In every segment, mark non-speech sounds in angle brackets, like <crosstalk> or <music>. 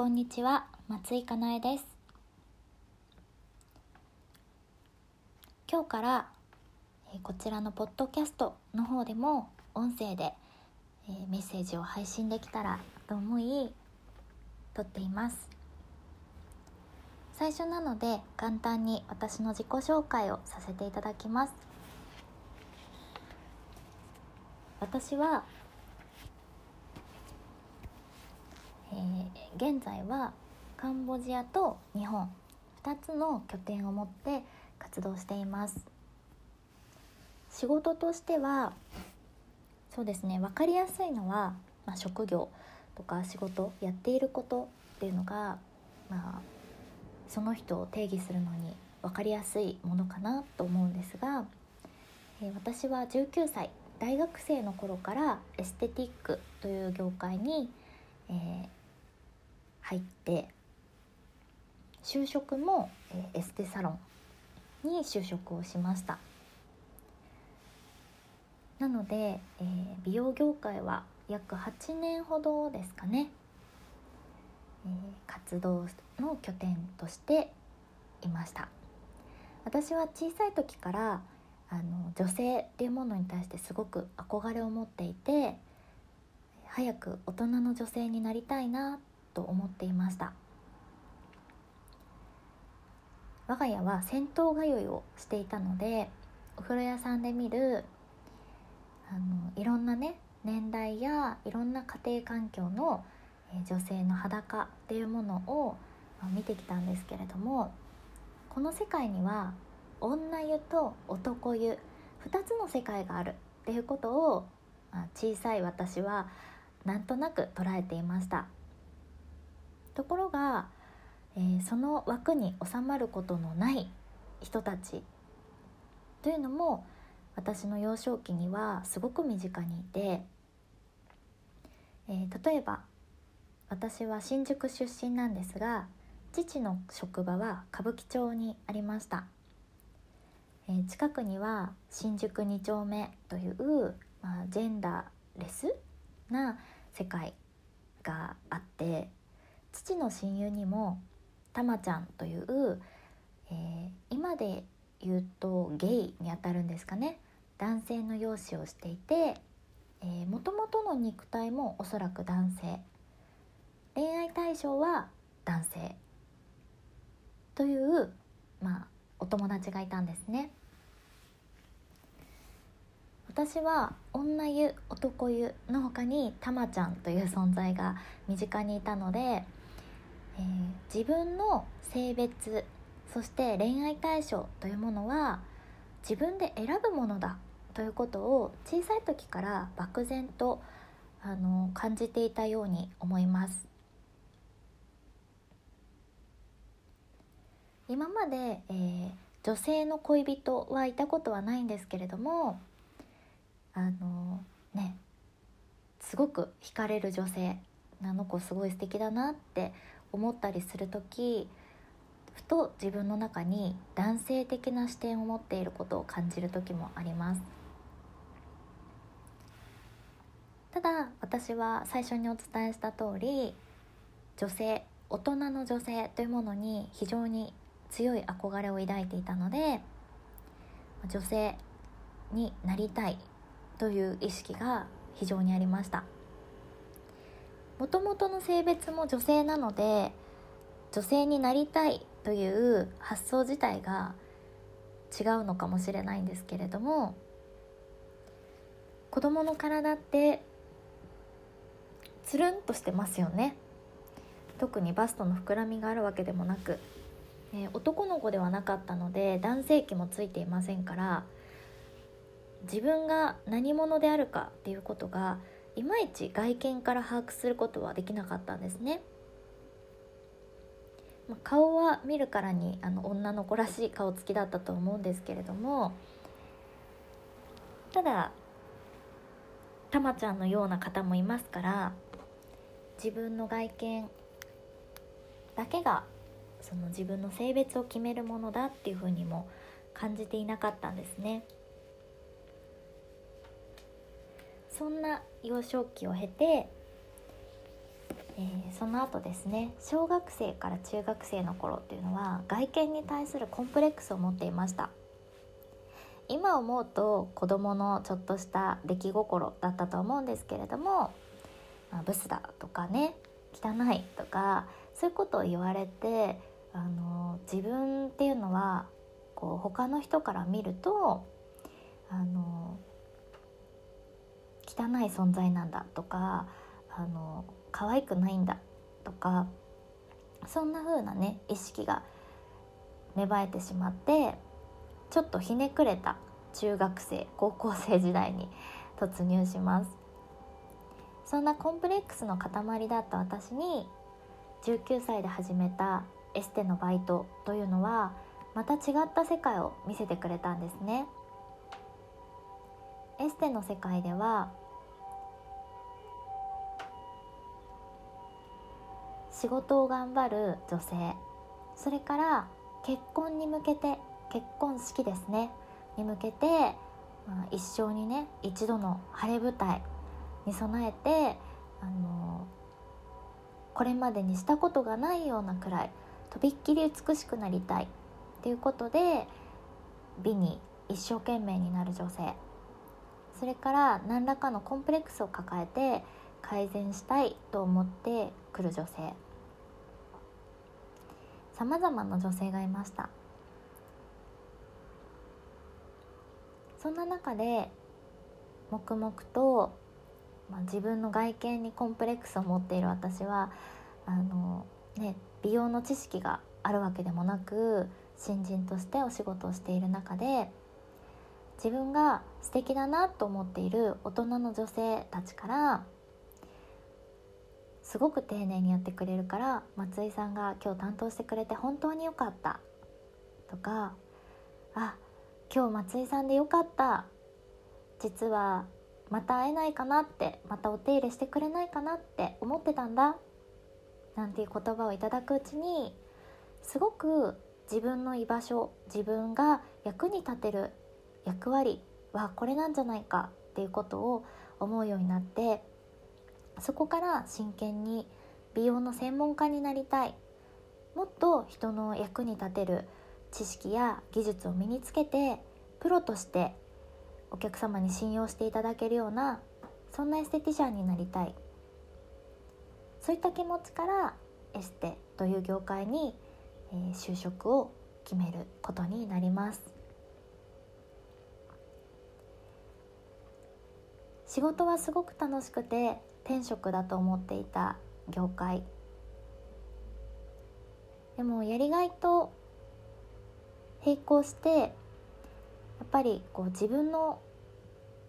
こんにちは松井かなえです。今日からえこちらのポッドキャストの方でも音声で、えメッセージを配信できたらと思い撮っています。最初なので簡単に私の自己紹介をさせていただきます。私は、えー現在はカンボジアと日本2つの拠点を持って活動しています。仕事としてはそうですね分かりやすいのは、まあ、職業とか仕事やっていることっていうのが、まあ、その人を定義するのに分かりやすいものかなと思うんですが、えー私は19歳大学生の頃からエステティックという業界に、えー入って就職も、えエステサロンに就職をしました。なので、えー美容業界は約8年ほどですかね、えー活動の拠点としていました。私は小さい時からあの女性っていうものに対してすごく憧れを持っていて早く大人の女性になりたいなと思っていました我が家は銭湯通いをしていたのでお風呂屋さんで見るあのいろんなね年代やいろんな家庭環境の、女性の裸っていうものを見てきたんですけれどもこの世界には女湯と男湯2つの世界があるっていうことを、ま小さい私はなんとなく捉えていました。ところが、えーその枠に収まることのない人たちというのも私の幼少期にはすごく身近にいて、えー例えば私は新宿出身なんですが父の職場は歌舞伎町にありました、えー近くには新宿2丁目という、まあ、ジェンダーレスな世界があって父の親友にもたまちゃんという、えー今で言うとゲイにあたるんですかね。男性の容姿をしていてもともとの肉体もおそらく男性。恋愛対象は男性。という、まあ、お友達がいたんですね。私は女湯男湯の他にたまちゃんという存在が身近にいたので、えー自分の性別そして恋愛対象というものは自分で選ぶものだということを小さい時から漠然とあの感じていたように思います。今まで、えー女性の恋人はいたことはないんですけれどもあのねすごく惹かれる女性あの子すごい素敵だなって思ったりする時ふと自分の中に男性的な視点を持っていることを感じる時もあります。ただ私は最初にお伝えした通り女性大人の女性というものに非常に強い憧れを抱いていたので女性になりたいという意識が非常にありました。もともとの性別も女性なので女性になりたいという発想自体が違うのかもしれないんですけれども子供の体ってつるんとしてますよね。特にバストの膨らみがあるわけでもなく、えー男の子ではなかったので男性器もついていませんから自分が何者であるかっていうことがいまいち外見から把握することはできなかったんですね。まあ顔は見るからにあの女の子らしい顔つきだったと思うんですけれどもただたまちゃんのような方もいますから自分の外見だけがその自分の性別を決めるものだっていうふうにも感じていなかったんですね。そんな幼少期を経て、えー、その後ですね小学生から中学生の頃っていうのは外見に対するコンプレックスを持っていました。今思うと子どものちょっとした出来心だったと思うんですけれども、まあ、ブスだとかね汚いとかそういうことを言われてあの自分っていうのはこう他の人から見るとあの汚い存在なんだとかあの可愛くないんだとかそんな風なね意識が芽生えてしまってちょっとひねくれた中学生高校生時代に <laughs> 突入します。そんなコンプレックスの塊だった私に19歳で始めたエステのバイトというのはまた違った世界を見せてくれたんですね。エステの世界では仕事を頑張る女性。それから結婚に向けて結婚式ですね。に向けて、まあ、一生にね一度の晴れ舞台に備えてあのこれまでにしたことがないようなくらいとびっきり美しくなりたい。っていうことで美に一生懸命になる女性。それから何らかのコンプレックスを抱えて改善したいと思ってくる女性。さまざまな女性がいました。そんな中で黙々と、まあ、自分の外見にコンプレックスを持っている私はあの、ね、美容の知識があるわけでもなく新人としてお仕事をしている中で自分が素敵だなと思っている大人の女性たちからすごく丁寧にやってくれるから松井さんが今日担当してくれて本当によかった。とかあ今日松井さんでよかった。実はまた会えないかなってまたお手入れしてくれないかなって思ってたんだ。なんていう言葉をいただくうちにすごく自分の居場所自分が役に立てる役割はこれなんじゃないかっていうことを思うようになってそこから真剣に美容の専門家になりたい。もっと人の役に立てる知識や技術を身につけてプロとしてお客様に信用していただけるようなそんなエステティシャンになりたい。そういった気持ちからエステという業界に、就職を決めることになります。仕事はすごく楽しくて天職だと思っていた業界。でもやりがいと並行してやっぱりこう自分の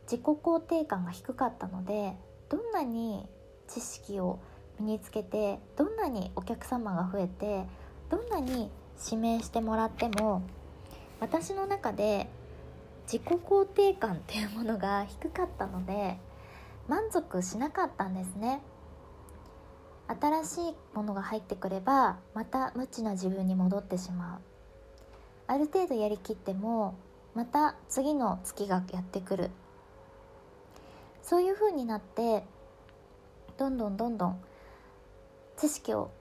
自己肯定感が低かったのでどんなに知識を身につけてどんなにお客様が増えてどんなに指名してもらっても私の中で自己肯定感っていうものが低かったので満足しなかったんですね。新しいものが入ってくればまた無知な自分に戻ってしまう。ある程度やりきってもまた次の月がやってくる。そういう風になってどんどんどんどん知識を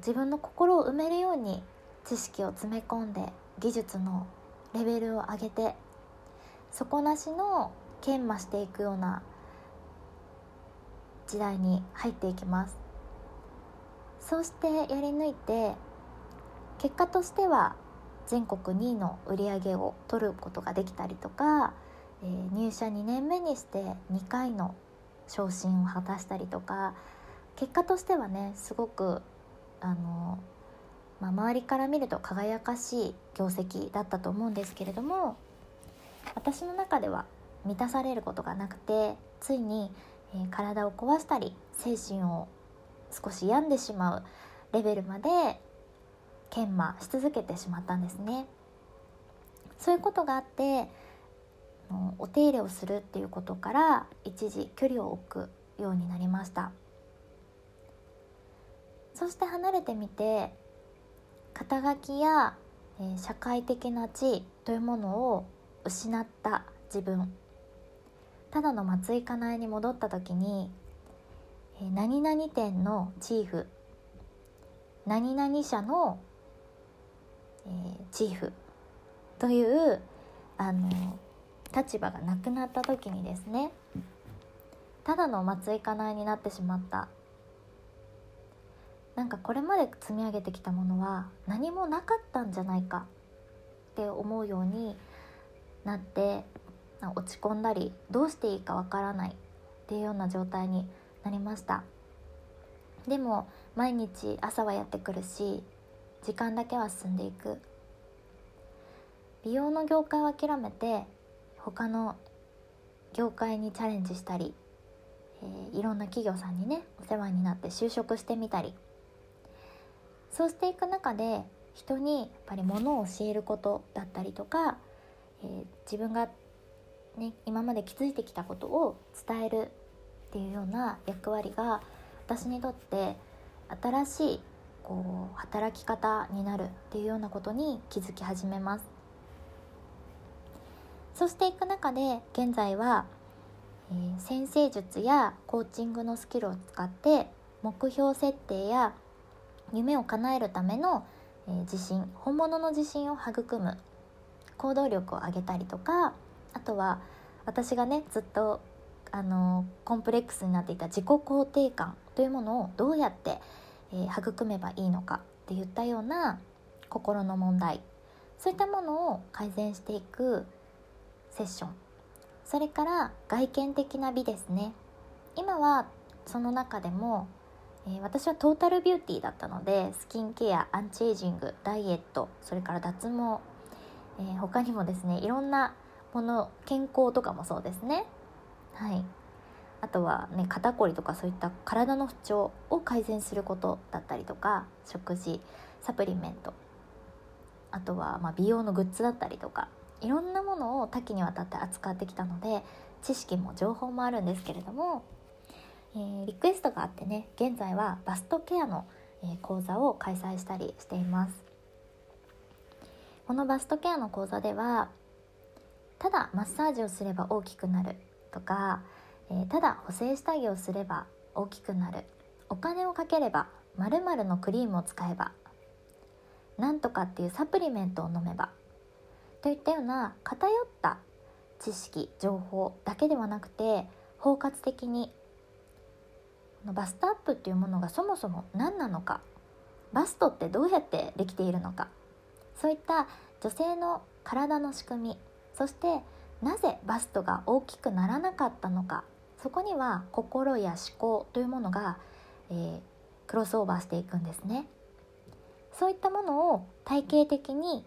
自分の心を埋めるように知識を詰め込んで技術のレベルを上げて底なしの研磨していくような時代に入っていきます。そうしてやり抜いて結果としては全国2位の売り上げを取ることができたりとか、えー、入社2年目にして2回の昇進を果たしたりとか結果としてはねすごくあの、まあ、周りから見ると輝かしい業績だったと思うんですけれども私の中では満たされることがなくてついにえ、体を壊したり精神を少し病んでしまうレベルまで研磨し続けてしまったんですね。そういうことがあってお手入れをするっていうことから一時距離を置くようになりました。そして離れてみて肩書きや、社会的な地位というものを失った自分。ただの松井かなえに戻った時に、何々店のチーフ何々社の、えーチーフというあの立場がなくなった時にですねただの松井かなえになってしまった。なんかこれまで積み上げてきたものは何もなかったんじゃないかって思うようになって落ち込んだりどうしていいかわからないっていうような状態になりました。でも毎日朝はやってくるし時間だけは進んでいく。美容の業界を諦めて他の業界にチャレンジしたり、えーいろんな企業さんにねお世話になって就職してみたり。そうしていく中で人にやっぱりものを教えることだったりとか、えー自分が、ね、今まで気づいてきたことを伝えるっていうような役割が私にとって新しいこう働き方になるっていうようなことに気づき始めます。そうしていく中で現在は、えー先生術やコーチングのスキルを使って目標設定や夢を叶えるための、えー自信本物の自信を育む行動力を上げたりとかあとは私がねずっとあのコンプレックスになっていた自己肯定感というものをどうやって、えー育めばいいのかっていったような心の問題。そういったものを改善していくセッション。それから外見的な美ですね。今はその中でも、えー私はトータルビューティーだったのでスキンケアアンチエイジングダイエットそれから脱毛、えー他にもですねいろんなもの健康とかもそうですね。はい。あとはね肩こりとかそういった体の不調を改善することだったりとか食事サプリメント。あとはま美容のグッズだったりとかいろんなものを多岐にわたって扱ってきたので知識も情報もあるんですけれども、えーリクエストがあってね現在はバストケアの、講座を開催したりしています。このバストケアの講座ではただマッサージをすれば大きくなるとか、えーただ補正下着をすれば大きくなる。お金をかければ〇〇のクリームを使えばなんとかっていうサプリメントを飲めばといったような偏った知識情報だけではなくて包括的にのバストアップっていうものがそもそも何なのかバストってどうやってできているのかそういった女性の体の仕組みそしてなぜバストが大きくならなかったのか？そこには心や思考というものが、えークロスオーバーしていくんですね。そういったものを体系的に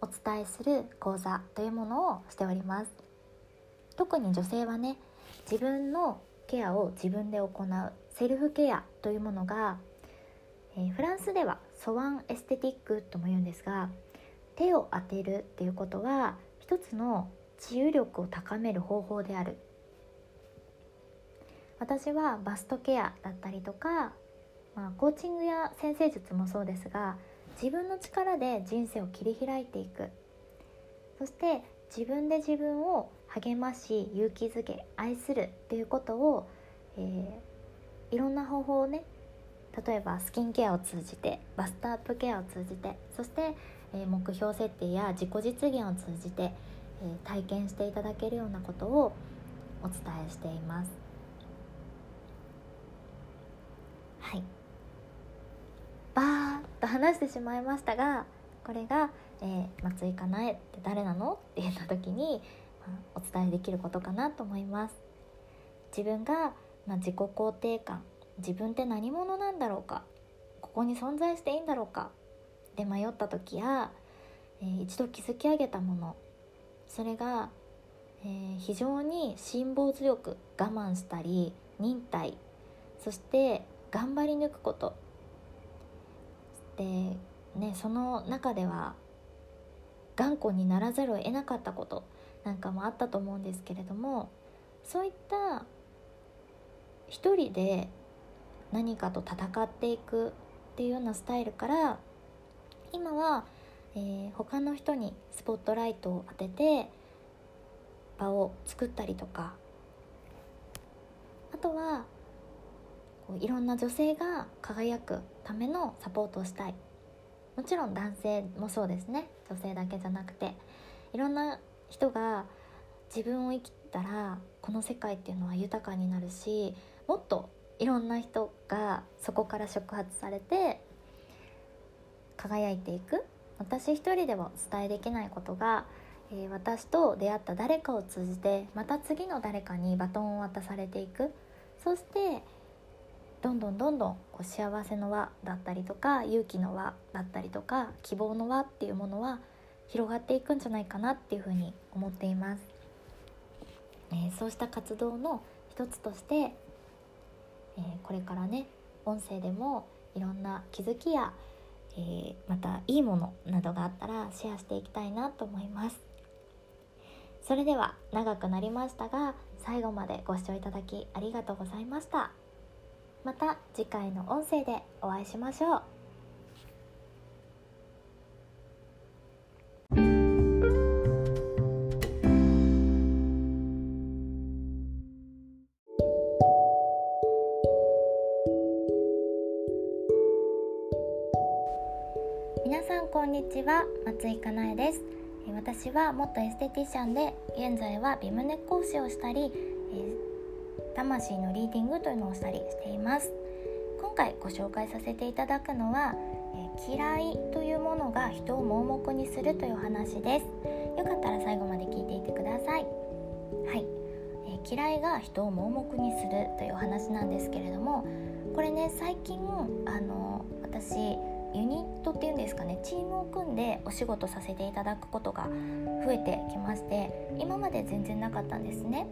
お伝えする講座というものをしております。特に女性はね自分のケアを自分で行うセルフケアというものが、えーフランスではソワンエステティックとも言うんですが手を当てるっていうことは一つの治癒力を高める方法である。私はバストケアだったりとか、まあ、コーチングや先生術もそうですが自分の力で人生を切り開いていく。そして自分で自分を励まし勇気づけ愛するっていうことを、えーいろんな方法をね例えばスキンケアを通じてバストアップケアを通じてそして、え目標設定や自己実現を通じて、え体験していただけるようなことをお伝えしています。はいバーッと話してしまいましたがこれが、えー松井かなえって誰なのって言った時に、まあお伝えできることかなと思います自分が、まあ自己肯定感自分って何者なんだろうかここに存在していいんだろうかで迷った時や、えー一度築き上げたものそれが、えー非常に辛抱強く我慢したり忍耐そして頑張り抜くこと。で、ね、その中では頑固にならざるを得なかったことなんかもあったと思うんですけれどもそういった一人で何かと戦っていくっていうようなスタイルから今は、えー他の人にスポットライトを当てて場を作ったりとか。あとはこういろんな女性が輝くためのサポートをしたい。もちろん男性もそうですね。女性だけじゃなくて。いろんな人が自分を生きたらこの世界っていうのは豊かになるしもっといろんな人がそこから触発されて輝いていく。私一人ではお伝えできないことが、えー、私と出会った誰かを通じてまた次の誰かにバトンを渡されていく。そしてどんどんどんどんこう幸せの輪だったりとか勇気の輪だったりとか希望の輪っていうものは広がっていくんじゃないかなっていうふうに思っています、えー、そうした活動の一つとして、えー、これからね音声でもいろんな気づきやえー、またいいものなどがあったらシェアしていきたいなと思います。それでは長くなりましたが最後までご視聴いただきありがとうございました。また次回の音声でお会いしましょう。にちは松井かなえです。私は元エステティシャンで現在はビムネ講師をしたり、え魂のリーディングというのをしたりしています。今回ご紹介させていただくのは、え嫌いというものが人を盲目にするという話です。よかったら最後まで聞いていてください。はい、え嫌いが人を盲目にするという話なんですけれどもこれね最近あの私ユニットっていうんですかねチームを組んでお仕事させていただくことが増えてきまして今まで全然なかったんですね。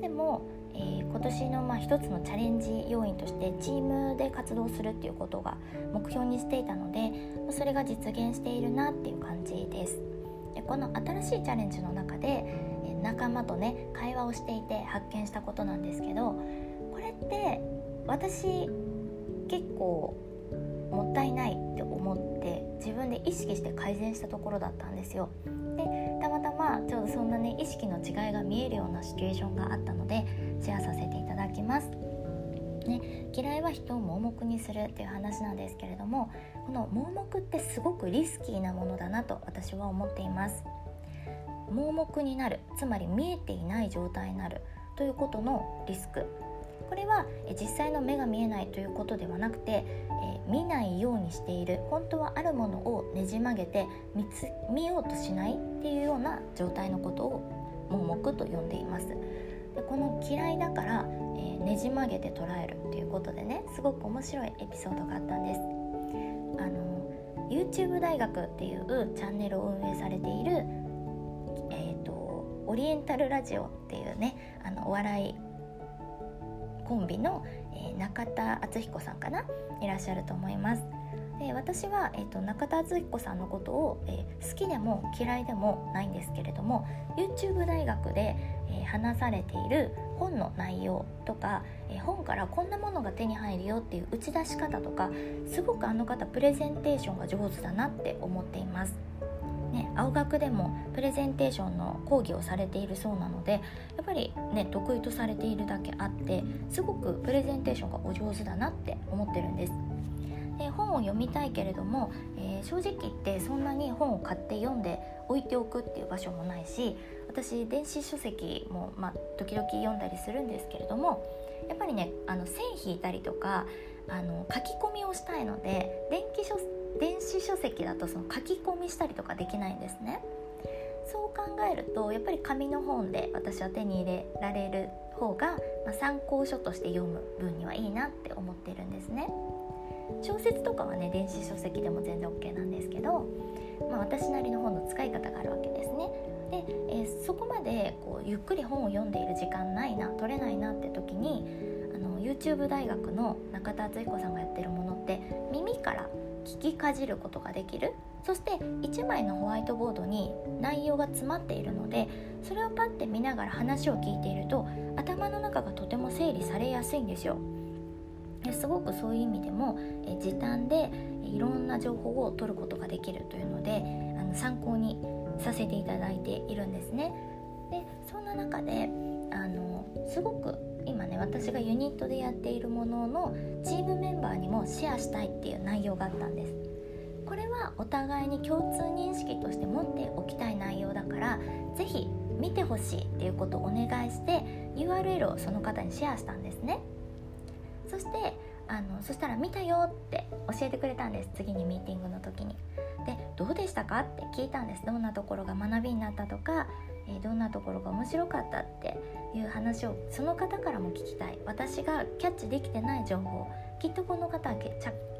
でも、えー、今年のまあ一つのチャレンジ要因としてチームで活動するっていうことが目標にしていたのでそれが実現しているなっていう感じです。でこの新しいチャレンジの中で仲間とね会話をしていて発見したことなんですけどこれって私結構もったいない分で意識して改善したところだったんですよ。でたまたまちょうどそんなね意識の違いが見えるようなシチュエーションがあったのでシェアさせていただきます。ね、嫌いは人を盲目にするっていう話なんですけれどもこの盲目ってすごくリスキーなものだなと私は思っています。盲目になるつまり見えていない状態になるということのリスク。これは実際の目が見えないということではなくて、え見ないようにしている本当はあるものをねじ曲げて見つ見ようとしないっていうような状態のことを盲目と呼んでいます。でこの嫌いだから、えー、ねじ曲げて捉えるっていうことでねすごく面白いエピソードがあったんです。あの YouTube 大学っていうチャンネルを運営されている、えー、とオリエンタルラジオっていうねあのお笑いコンビの、えー、中田敦彦さんかな？いらっしゃると思います。で私は、えーと、中田敦彦さんのことを、えー、好きでも嫌いでもないんですけれども YouTube 大学で、えー、話されている本の内容とか、え、本からこんなものが手に入るよっていう打ち出し方とかすごくあの方プレゼンテーションが上手だなって思っています。ね、青学でもプレゼンテーションの講義をされているそうなのでやっぱりね得意とされているだけあってすごくプレゼンテーションがお上手だなって思ってるんです。で本を読みたいけれども、えー、正直言ってそんなに本を買って読んで置いておくっていう場所もないし私電子書籍も、まあ、時々読んだりするんですけれどもやっぱりねあの線引いたりとかあの書き込みをしたいので電気書電子書籍だとその書き込みしたりとかできないんですね。そう考えるとやっぱり紙の本で私は手に入れられる方が、まあ、参考書として読む分にはいいなって思ってるんですね。小説とかはね電子書籍でも全然 OK なんですけど、まあ、私なりの本の使い方があるわけですね。で、えー、そこまでこうゆっくり本を読んでいる時間ないな取れないなって時にあの YouTube 大学の中田敦彦さんがやってるものって耳から聞きかじることができるそして1枚のホワイトボードに内容が詰まっているのでそれをパッて見ながら話を聞いていると頭の中がとても整理されやすいんですよ。すごくそういう意味でも時短でいろんな情報を取ることができるというのであの参考にさせていただいているんですね。でそんな中であのすごく今ね私がユニットでやっているもののチームメンバーにもシェアしたいっていう内容があったんですこれはお互いに共通認識として持っておきたい内容だから是非見てほしいっていうことをお願いして URL をその方にシェアしたんですねそしてあのそしたら「見たよ」って教えてくれたんです次にミーティングの時に。で「どうでしたか?」って聞いたんですどんなところが学びになったとか、え、どんなところが面白かったっていう話をその方からも聞きたい。私がキャッチできてない情報きっとこの方は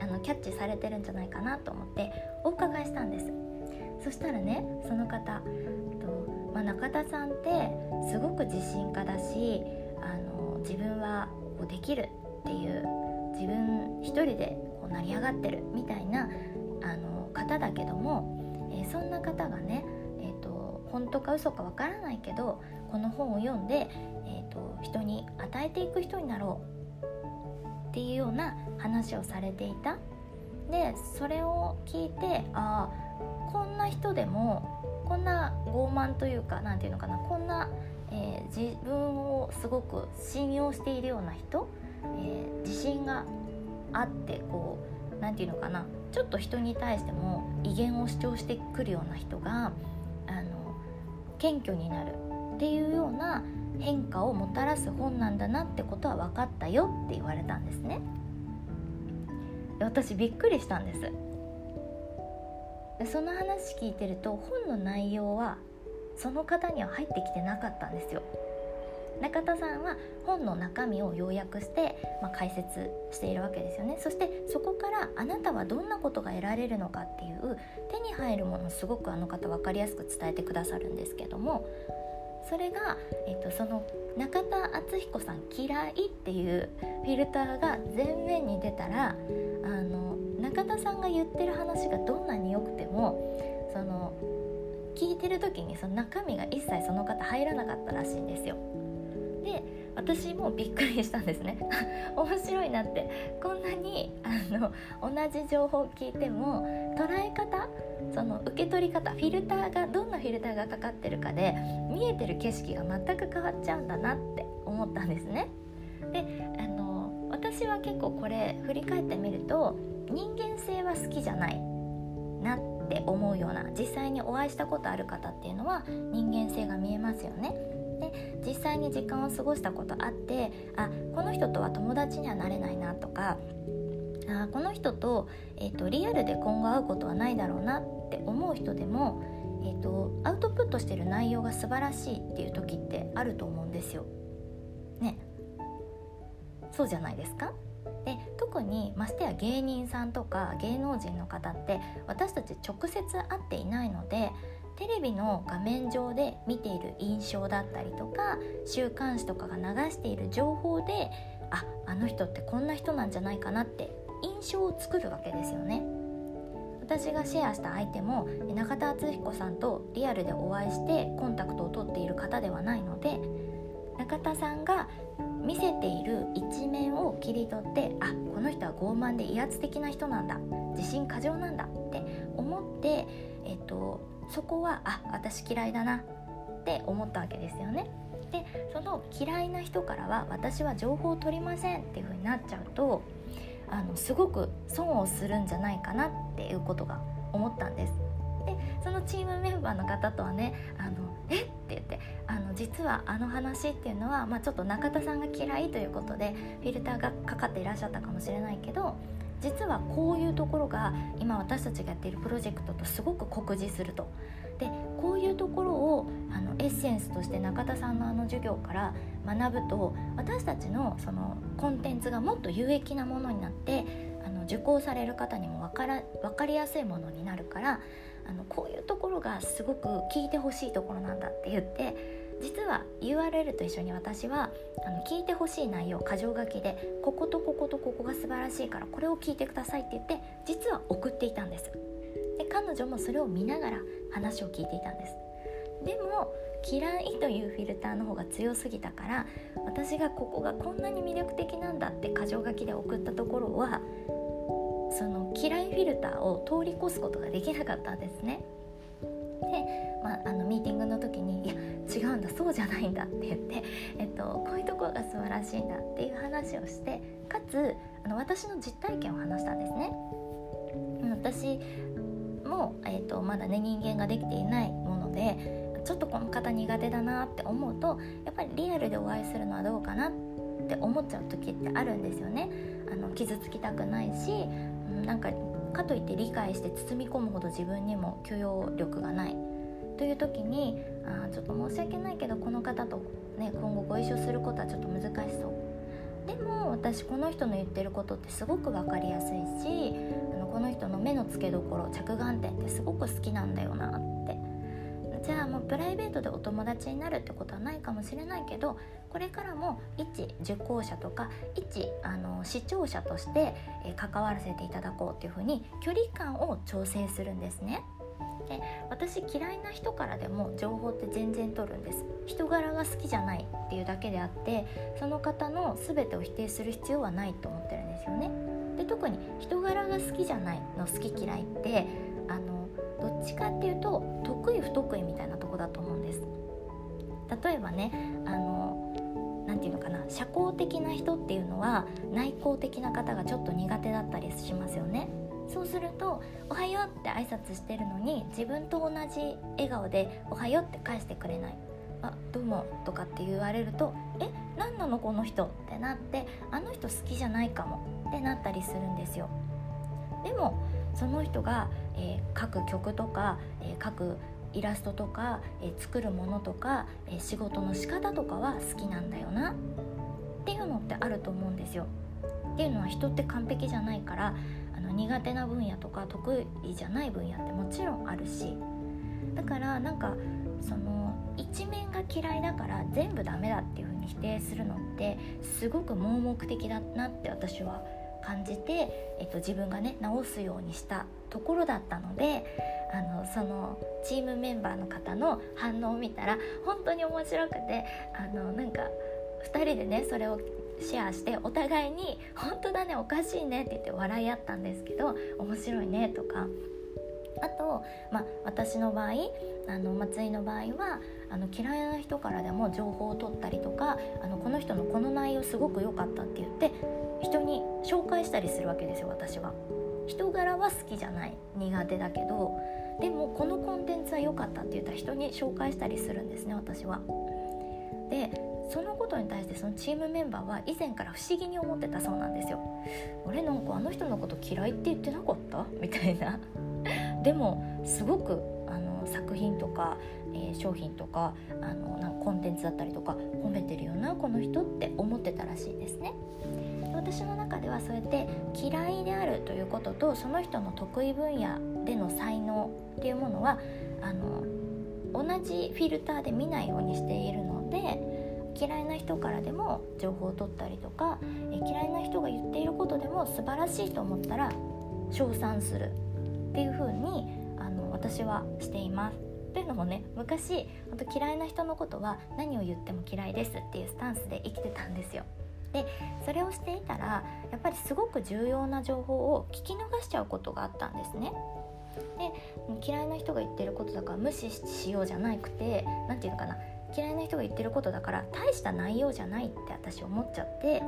あのキャッチされてるんじゃないかなと思ってお伺いしたんです。そしたらねその方と、まあ、中田さんってすごく自信家だしあの自分はこうできるっていう自分一人でこう成り上がってるみたいなあの方だけども、えー、そんな方がね、本当か嘘かわからないけどこの本を読んで、えーと、人に与えていく人になろう。っていうような話をされていた。でそれを聞いてああこんな人でもこんな傲慢というか何て言うのかなこんな、えー、自分をすごく信用しているような人、えー、自信があってこう何て言うのかなちょっと人に対しても威厳を主張してくるような人が謙虚になるっていうような変化をもたらす本なんだなってことは分かったよって言われたんですね。私びっくりしたんです。その話聞いてると本の内容はその方には入ってきてなかったんですよ。中田さんは本の中身を要約して、まあ、解説しているわけですよねそしてそこからあなたはどんなことが得られるのかっていう手に入るものすごくあの方分かりやすく伝えてくださるんですけどもそれが、えっと、その中田敦彦さん「嫌い」っていうフィルターが前面に出たらあの中田さんが言ってる話がどんなに良くてもその聞いてる時にその中身が一切その方入らなかったらしいんですよ。で私もびっくりしたんですね <laughs> 面白いなってこんなにあの同じ情報を聞いても捉え方その受け取り方フィルターがどんなフィルターがかかってるかで見えてる景色が全く変わっちゃうんだなって思ったんですね。であの私は結構これ振り返ってみると人間性は好きじゃないなって思うような実際にお会いしたことある方っていうのは人間性が見えますよね。で実際に時間を過ごしたことあってあこの人とは友達にはなれないなとかあこの人と,、えーと、リアルで今後会うことはないだろうなって思う人でも、えーと、アウトプットしてる内容が素晴らしいっていう時ってあると思うんですよ。ねそうじゃないですか？で特にましてや芸人さんとか芸能人の方って私たち直接会っていないのでテレビの画面上で見ている印象だったりとか週刊誌とかが流している情報でああの人ってこんな人なんじゃないかなって印象を作るわけですよね。私がシェアした相手も中田敦彦さんとリアルでお会いしてコンタクトを取っている方ではないので中田さんが見せている一面を切り取ってあこの人は傲慢で威圧的な人なんだ自信過剰なんだって思って、えっと、そこはあ私嫌いだなって思ったわけですよね。でその嫌いな人からは私は情報を取りませんっていう風になっちゃうとあのすごく損をするんじゃないかなっていうことが思ったんです。でそのチームメンバーの方とはね「あのえっ?」て言ってあの実はあの話っていうのは、まあ、ちょっと中田さんが嫌いということでフィルターがかかっていらっしゃったかもしれないけど実はこういうところが今私たちがやっているプロジェクトとすごく酷似すると。でこういうところをあのエッセンスとして中田さんのあの授業から学ぶと私たちのそのコンテンツがもっと有益なものになってあの受講される方にも分から分かりやすいものになるからあのこういうところがすごく聞いてほしいところなんだって言って実は URL と一緒に私はあの聞いてほしい内容箇条書きでこことこことここが素晴らしいからこれを聞いてくださいって言って実は送っていたんです。で彼女もそれを見ながら話を聞いていたんです。でも嫌いというフィルターの方が強すぎたから私がここがこんなに魅力的なんだって箇条書きで送ったところはその嫌いフィルターを通り越すことができなかったんですね。でまあ、あのミーティングの時に「いや違うんだそうじゃないんだ」って言って、えっと、こういうところが素晴らしいんだっていう話をしてかつあの私の実体験を話したんですね。私も、えっと、まだね人間ができていないものでちょっとこの方苦手だなって思うとやっぱりリアルでお会いするのはどうかなって思っちゃう時ってあるんですよね。あの傷つきたくないしなんかかといって理解して包み込むほど自分にも許容力がないという時にあちょっと申し訳ないけどこの方と、ね、今後ご一緒することはちょっと難しそうでも私この人の言ってることってすごく分かりやすいしあのこの人の目の付けどころ着眼点ってすごく好きなんだよなってじゃあもうプライベートでお友達になるってことはないかもしれないけどこれからも一受講者とか一あの視聴者として、関わらせていただこうっていうふうに距離感を調整するんですね。で私嫌いな人からでも情報って全然取るんです。人柄が好きじゃないっていうだけであってその方の全てを否定する必要はないと思ってるんですよね。で特に人柄が好きじゃないの好き嫌いってあのどっちかっていうと得意不得意みたいなとこだと思うんです。例えばねあの何て言うのかな社交的な人っていうのは内向的な方がちょっと苦手だったりしますよね。そうすると「おはよう」って挨拶してるのに自分と同じ笑顔で「おはよう」って返してくれない「あどうも」とかって言われると「え何なのこの人」ってなって「あの人好きじゃないかも」ってなったりするんですよ。でもその人が、えー、書く曲とか、えー、書くイラストとか、えー、作るものとか、え仕事の仕方とかは好きなんだよな。っていうのってあると思うんですよ。っていうのは人って完璧じゃないからあの苦手な分野とか得意じゃない分野ってもちろんあるし。だからなんかその一面が嫌いだから全部ダメだっていう風に否定するのってすごく盲目的だなって私は感じて、えっと、自分がね直すようにしたところだったのであのそのチームメンバーの方の反応を見たら本当に面白くてあのなんか2人でねそれをシェアしてお互いに「本当だねおかしいね」って言って笑い合ったんですけど「面白いね」とかあと、まあ、私の場合あの松井の場合はあの嫌いな人からでも情報を取ったりとかあのこの人のこの内容すごく良かったって言って人に紹介したりするわけですよ私は。人柄は好きじゃない苦手だけどでもこのコンテンツは良かったって言ったら人に紹介したりするんですね私は。でそのことに対してそのチームメンバーは以前から不思議に思ってたそうなんですよ。俺なんかあの人のこと嫌いって言ってなかった？みたいな。<laughs> でもすごくあの作品とか、えー、商品とかあのなんかコンテンツだったりとか褒めてるよなこの人って思ってたらしいんですね。私の中ではそうやって嫌いであるということとその人の得意分野での才能っていうものはあの同じフィルターで見ないようにしているので嫌いな人からでも情報を取ったりとか、え嫌いな人が言っていることでも素晴らしいと思ったら称賛するっていう風にあに私はしています。というのもね昔本当嫌いな人のことは何を言っても嫌いですっていうスタンスで生きてたんですよ。でそれをしていたらやっぱりすごく重要な情報を聞き逃しちゃうことがあったんですね。で嫌いな人が言ってることだから無視しようじゃなくて何て言うのかな嫌いな人が言ってることだから大した内容じゃないって私思っちゃって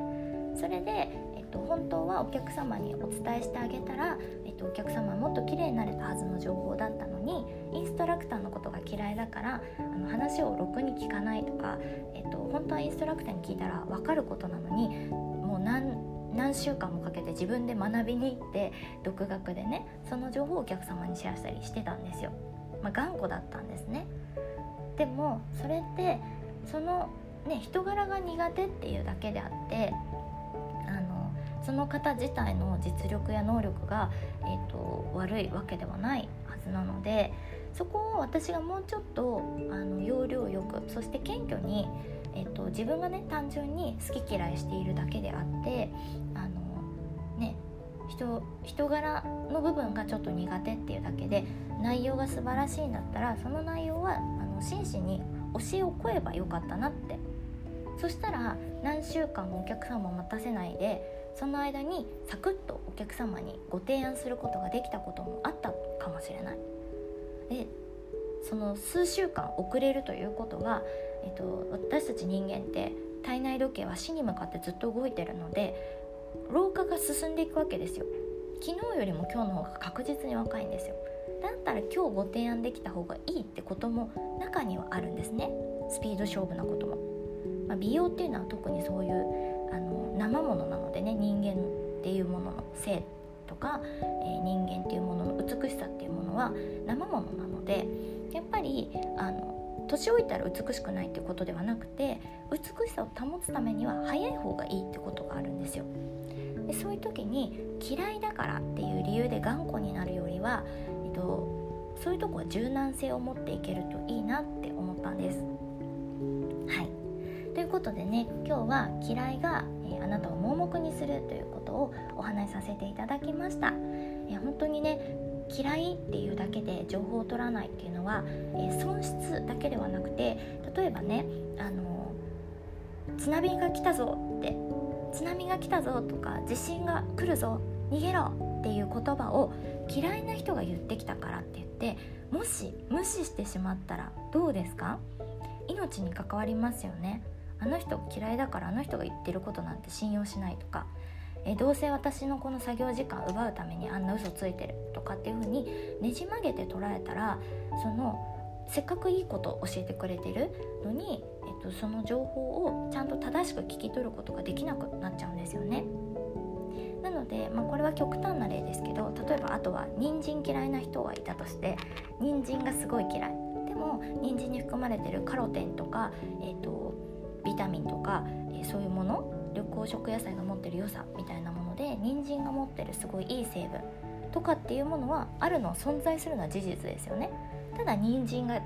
それで、えっと、本当はお客様にお伝えしてあげたら、えっと、お客様はもっと綺麗になれたはずの情報だったのにインストラクターのことが嫌いだからあの話をろくに聞かないとか、えっと、本当はインストラクターに聞いたら分かることなのにもう何何週間もかけて自分で学びに行って独学でねその情報をお客様にシェアしたりしてたんですよ。まあ、頑固だったんですね。でもそれってその、ね、人柄が苦手っていうだけであってあのその方自体の実力や能力が、えーと、悪いわけではないはずなのでそこを私がもうちょっとあの要領よくそして謙虚に、えーと、自分がね単純に好き嫌いしているだけであってあのね人人柄の部分がちょっと苦手っていうだけで内容が素晴らしいんだったらその内容はあの真摯に教えを請えばよかったなって。そしたら何週間もお客様を待たせないでその間にサクッとお客様にご提案することができたこともあったかもしれない。でその数週間遅れるということが、えっと、私たち人間って体内時計は死に向かってずっと動いてるので老化が進んでいくわけですよ。昨日よりも今日の方が確実に若いんですよ。だったら今日ご提案できた方がいいってことも中にはあるんですね。スピード勝負なことも、まあ、美容っていうのは特にそういうあの生ものなのでね人間っていうものの性とか、えー、人間っていうものの美しさっていうものは生ものなのでやっぱりあの年老いたら美しくないっていうことではなくて美しさを保つためには早い方がいいってことがあるんですよ。でそういう時に嫌いだからっていう理由で頑固になるよりは、えっと、そういうとこは柔軟性を持っていけるといいなって思ったんです。はいということでね今日は嫌いが、えー、あなたを盲目にするということをお話しさせていただきました。え、本当にね嫌いっていうだけで情報を取らないっていうのは、えー、損失だけではなくて例えばねあの津波が来たぞって津波が来たぞとか地震が来るぞ逃げろっていう言葉を嫌いな人が言ってきたからって言ってもし無視してしまったらどうですか？命に関わりますよね。あの人嫌いだからあの人が言ってることなんて信用しないとかえどうせ私のこの作業時間奪うためにあんな嘘ついてるとかっていう風にねじ曲げて捉えたらそのせっかくいいこと教えてくれてるのに、えっと、その情報をちゃんと正しく聞き取ることができなくなっちゃうんですよね。なので、まあ、これは極端な例ですけど例えばあとは人参嫌いな人がいたとして人参がすごい嫌いでも人参に含まれてるカロテンとか、えーと、ビタミンとか、えー、そういうもの緑黄色野菜が持ってる良さみたいなもので人参が持ってるすごいいい成分とかっていうものはあるの存在するのは事実ですよね。ただ人参が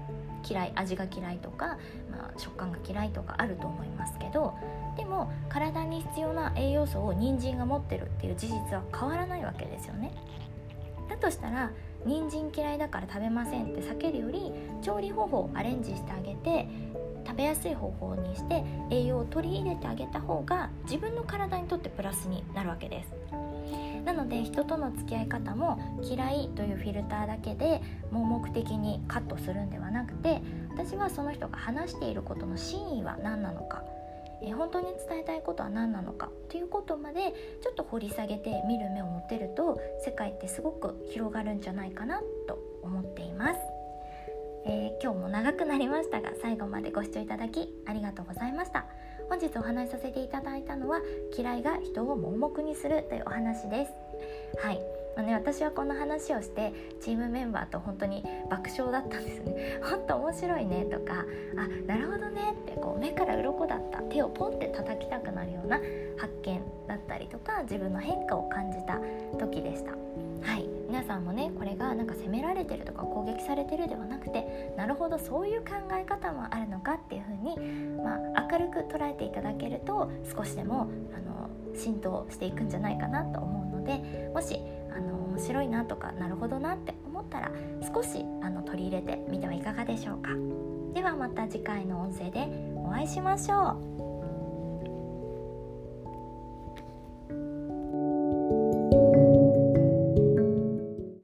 嫌い味が嫌いとか、まあ、食感が嫌いとかあると思いますけどでも体に必要な栄養素を人参が持ってるっていう事実は変わらないわけですよねだとしたら人参嫌いだから食べませんって避けるより調理方法をアレンジしてあげて食べやすい方法にして栄養を取り入れてあげた方が自分の体にとってプラスになるわけです。なので人との付き合い方も嫌いというフィルターだけで盲目的にカットするんではなくて私はその人が話していることの真意は何なのかえ本当に伝えたいことは何なのかということまでちょっと掘り下げて見る目を持てると世界ってすごく広がるんじゃないかなと思っています、えー、今日も長くなりましたが最後までご視聴いただきありがとうございました。本日お話しさせていただいたのは嫌いが人を盲目にするというお話です。はい。まあね、私はこの話をしてチームメンバーと本当に爆笑だったんですね。ほんと面白いねとかあなるほどねってこう目から鱗だった。手をポンって叩きたくなるような発見だったりとか自分の変化を感じた時でした。はい。皆さんもねこれがなんか責められてるとか攻撃されてるではなくてなるほどそういう考え方もあるのかっていう風にまあ、明るく捉えていただけると少しでもあの浸透していくんじゃないかなと思うのでもしあの面白いなとかなるほどなって思ったら少しあの取り入れてみてはいかがでしょうか。ではまた次回の音声でお会いしましょう。